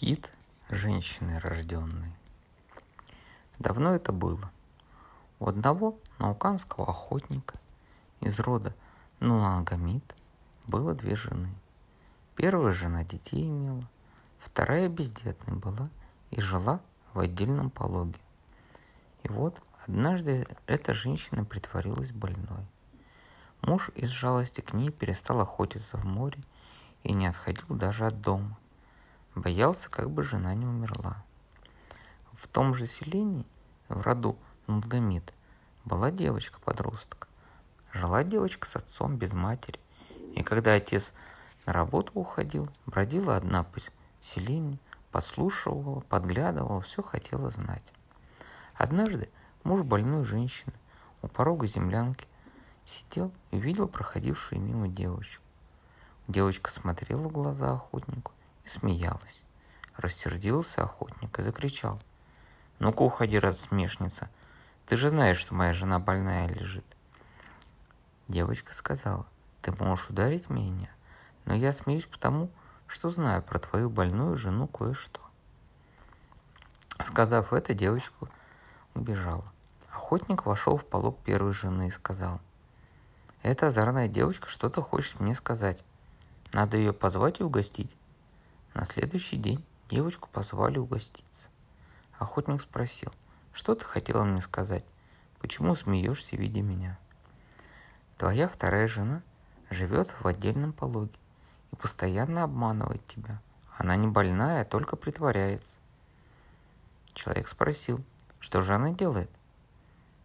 Кит женщины рожденной. Давно это было. У одного науканского охотника из рода Нуангамид было две жены. Первая жена детей имела, вторая бездетной была и жила в отдельном пологе. И вот однажды эта женщина притворилась больной. Муж из жалости к ней перестал охотиться в море и не отходил даже от дома. Боялся, как бы жена не умерла. В том же селении, в роду Нудгамид, была девочка-подросток. Жила девочка с отцом без матери, и когда отец на работу уходил, бродила одна по селению, подслушивала, подглядывала, все хотела знать. Однажды муж больной женщины у порога землянки сидел и видел проходившую мимо девочку. Девочка смотрела в глаза охотнику смеялась. Рассердился охотник и закричал. «Ну-ка уходи, рассмешница! Ты же знаешь, что моя жена больная лежит!» Девочка сказала, «Ты можешь ударить меня, но я смеюсь потому, что знаю про твою больную жену кое-что». Сказав это, девочка убежала. Охотник вошел в полог первой жены и сказал, «Эта озорная девочка что-то хочет мне сказать. Надо ее позвать и угостить». На следующий день девочку позвали угоститься. Охотник спросил, что ты хотела мне сказать? Почему смеешься, видя меня? Твоя вторая жена живет в отдельном пологе и постоянно обманывает тебя. Она не больная, а только притворяется. Человек спросил, что же она делает?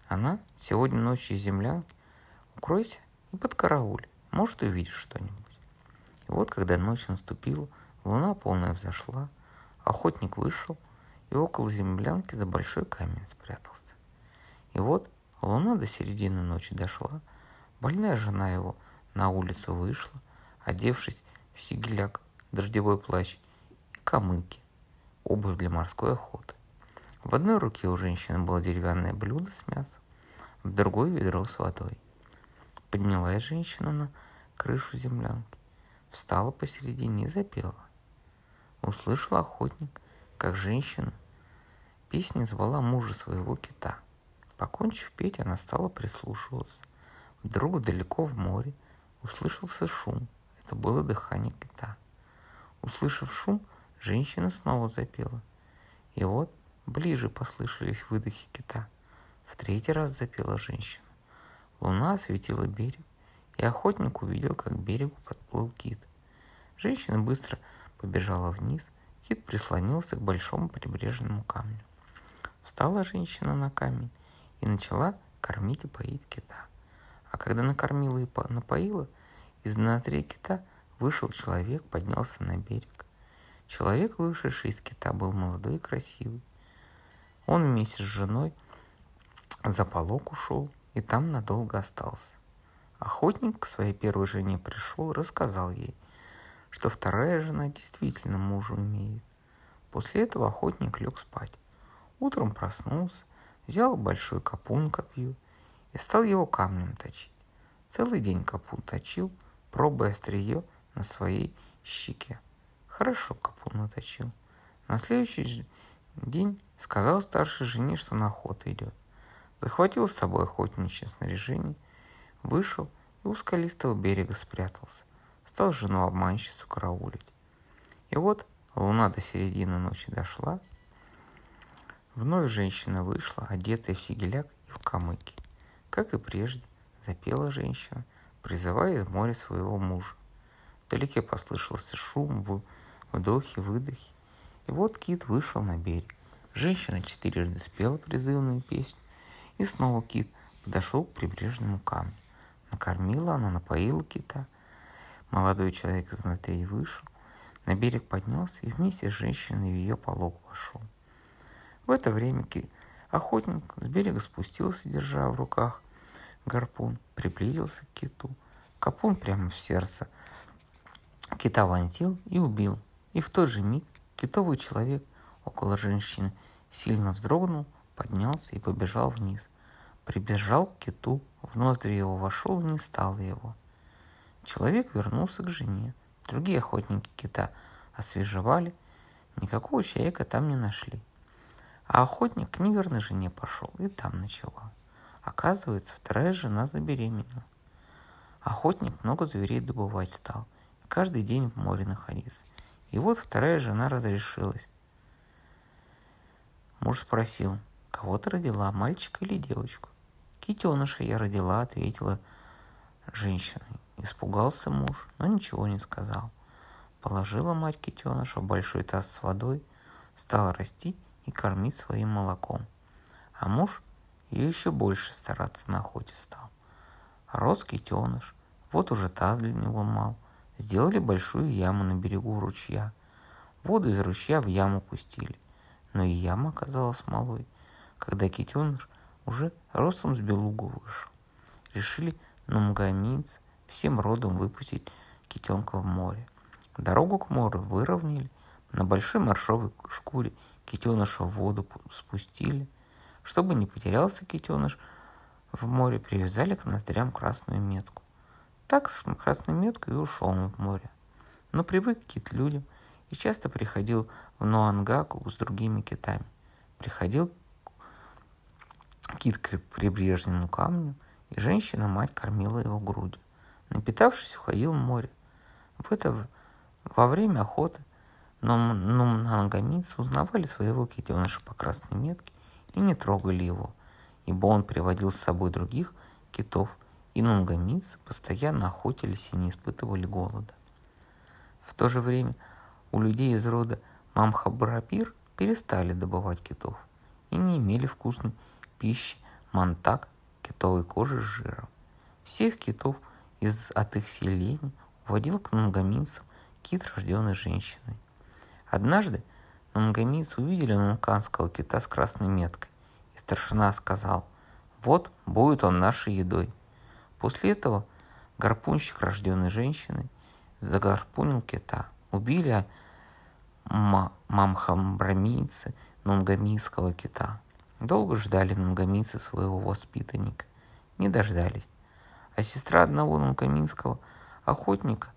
Она сегодня ночью из землянки. Укройся и под карауль. Может, увидишь что-нибудь. И вот, когда ночь наступила, Луна полная взошла, охотник вышел и около землянки за большой камень спрятался. И вот луна до середины ночи дошла, больная жена его на улицу вышла, одевшись в сигеляк, дождевой плащ и камыки, обувь для морской охоты. В одной руке у женщины было деревянное блюдо с мясом, в другой ведро с водой. Поднялась женщина на крышу землянки, встала посередине и запела услышал охотник, как женщина песни звала мужа своего кита. Покончив петь, она стала прислушиваться. Вдруг далеко в море услышался шум. Это было дыхание кита. Услышав шум, женщина снова запела. И вот ближе послышались выдохи кита. В третий раз запела женщина. Луна осветила берег, и охотник увидел, как к берегу подплыл кит. Женщина быстро побежала вниз, кит прислонился к большому прибрежному камню. Встала женщина на камень и начала кормить и поить кита. А когда накормила и напоила, из ноздрей кита вышел человек, поднялся на берег. Человек, вышедший из кита, был молодой и красивый. Он вместе с женой за полок ушел и там надолго остался. Охотник к своей первой жене пришел, рассказал ей, что вторая жена действительно мужа имеет. После этого охотник лег спать. Утром проснулся, взял большой капун копью и стал его камнем точить. Целый день капун точил, пробуя острие на своей щеке. Хорошо капун наточил. На следующий день сказал старшей жене, что на охоту идет. Захватил с собой охотничье снаряжение, вышел и у скалистого берега спрятался стал жену обманщицу караулить. И вот луна до середины ночи дошла, вновь женщина вышла, одетая в сигеляк и в камыки. Как и прежде, запела женщина, призывая из моря своего мужа. Вдалеке послышался шум, в вдохе, выдохе. И вот кит вышел на берег. Женщина четырежды спела призывную песню, и снова кит подошел к прибрежному камню. Накормила она, напоила кита, Молодой человек из ноздрей вышел, на берег поднялся и вместе с женщиной в ее полог вошел. В это время охотник с берега спустился, держа в руках гарпун, приблизился к киту. Капун прямо в сердце кита вонзил и убил. И в тот же миг китовый человек около женщины сильно вздрогнул, поднялся и побежал вниз. Прибежал к киту, в ноздри его вошел и не стал его – Человек вернулся к жене. Другие охотники кита освежевали Никакого человека там не нашли. А охотник к неверной жене пошел и там ночевал. Оказывается, вторая жена забеременела. Охотник много зверей добывать стал. И каждый день в море находился. И вот вторая жена разрешилась. Муж спросил, кого ты родила, мальчика или девочку? Китеныша я родила, ответила женщина. Испугался муж, но ничего не сказал. Положила мать китеныша в большой таз с водой, стала расти и кормить своим молоком. А муж ее еще больше стараться на охоте стал. Рос китеныш, вот уже таз для него мал. Сделали большую яму на берегу ручья. Воду из ручья в яму пустили. Но и яма оказалась малой, когда китеныш уже ростом с белугу вышел. Решили нумгаминцы всем родом выпустить китенка в море. Дорогу к морю выровняли, на большой моршовой шкуре китеныша в воду спустили. Чтобы не потерялся китеныш, в море привязали к ноздрям красную метку. Так с красной меткой и ушел он в море. Но привык кит людям и часто приходил в Ноангаку с другими китами. Приходил кит к прибрежному камню, и женщина-мать кормила его грудью. Напитавшись, уходил в море. В это во время охоты нумнангамийцы узнавали своего китеныша по красной метке и не трогали его, ибо он приводил с собой других китов – и нунгамийцы постоянно охотились и не испытывали голода. В то же время у людей из рода Мамхабрапир перестали добывать китов и не имели вкусной пищи мантак китовой кожи с жиром. Всех китов из от их селений уводил к нунгаминцам кит, рожденный женщиной. Однажды нунгамийцы увидели нунканского кита с красной меткой, и старшина сказал, вот будет он нашей едой – После этого гарпунщик, рожденный женщиной, загарпунил кита. Убили мамхамбрамийцы нунгамийского кита. Долго ждали нунгамийцы своего воспитанника. Не дождались. А сестра одного нунгамийского охотника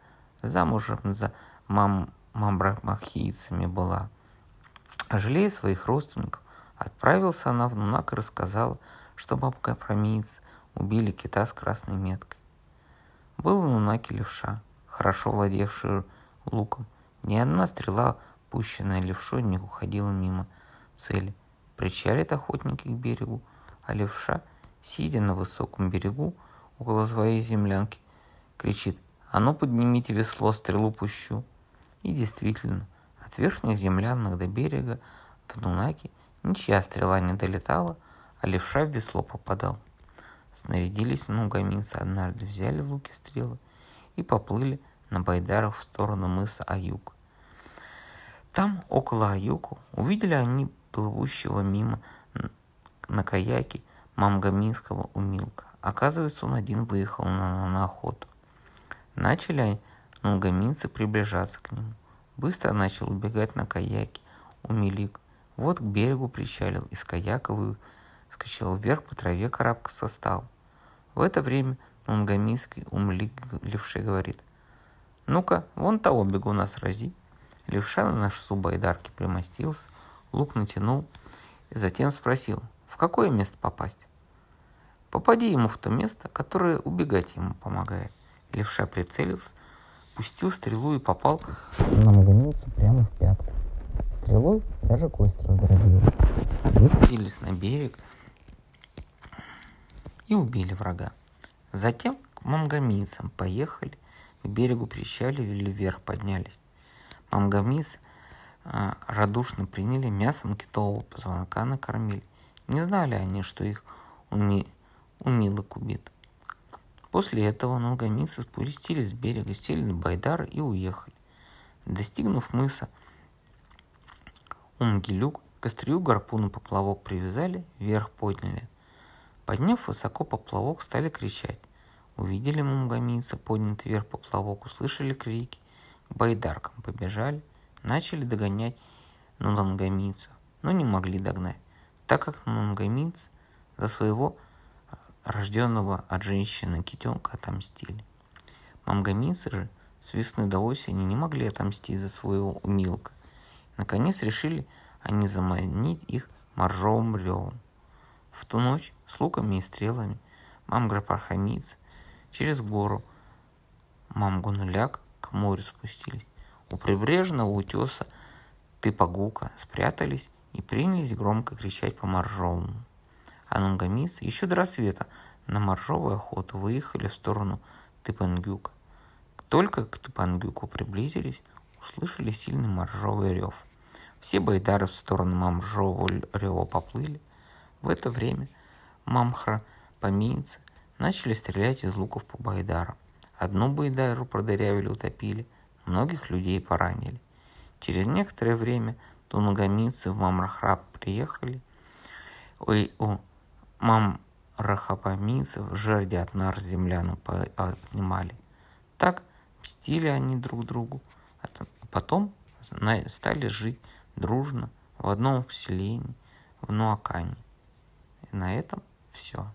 замужем за мам мамбрамахийцами была. Жалея своих родственников, отправился она в Нунак и рассказала, что бабка Промиец убили кита с красной меткой. Был в Нунаке левша, хорошо владевший луком. Ни одна стрела, пущенная левшой, не уходила мимо цели. Причалит охотники к берегу, а левша, сидя на высоком берегу около своей землянки, кричит «А ну поднимите весло, стрелу пущу!» И действительно, от верхних землянок до берега в Нунаке ничья стрела не долетала, а левша в весло попадал. Снарядились нугаминцы однажды, взяли луки стрелы и поплыли на байдарах в сторону мыса Аюк. Там, около Аюку, увидели они плывущего мимо на каяке мамгаминского умилка. Оказывается, он один выехал на, на охоту. Начали нугаминцы приближаться к нему. Быстро начал убегать на каяке умилик. Вот к берегу причалил, из каяка скачал вверх по траве, карабкаться стал. В это время Нунгамийский умлик левшей говорит, «Ну-ка, вон того бегуна срази». Левша на носу байдарки примостился, лук натянул и затем спросил, в какое место попасть. Попади ему в то место, которое убегать ему помогает. Левша прицелился, пустил стрелу и попал на магомилцу прямо в пятку. Стрелой даже кость раздробила. Высадились на берег, и убили врага. Затем к мамгамийцам поехали, к берегу причалили, вверх поднялись. Мамгамийцы а, радушно приняли мясом китового позвонка накормили. Не знали они, что их уми, умилок убит. После этого нунгамийцы спустились с берега, сели на Байдар и уехали. Достигнув мыса Умгилюк, кострию гарпуну поплавок привязали, вверх подняли – Подняв высоко поплавок, стали кричать. Увидели мумгамийца, поднятый вверх поплавок, услышали крики. К байдаркам побежали, начали догонять нунгамийца, но не могли догнать, так как нунгамийцы за своего рожденного от женщины китенка отомстили. Мамгамийцы же с весны до осени не могли отомстить за своего умилка. Наконец решили они заманить их моржовым ревом. В ту ночь с луками и стрелами мамгра-пархамицы через гору мамгунуляк к морю спустились. У прибрежного утеса Тыпагука спрятались и принялись громко кричать по моржовому. А нунгамицы еще до рассвета на моржовую охоту выехали в сторону Тыпангюка. Только к Тыпангюку приблизились, услышали сильный моржовый рев. Все байдары в сторону моржового рева поплыли. В это время мамхра поминцы начали стрелять из луков по байдарам. Одну байдару продырявили, утопили, многих людей поранили. Через некоторое время тунугаминцы в Мамрахраб приехали. Ой, о, мамрахапаминцев жерди от нар земляну поднимали. Так мстили они друг другу, а потом стали жить дружно в одном поселении в Нуакане. И на этом все.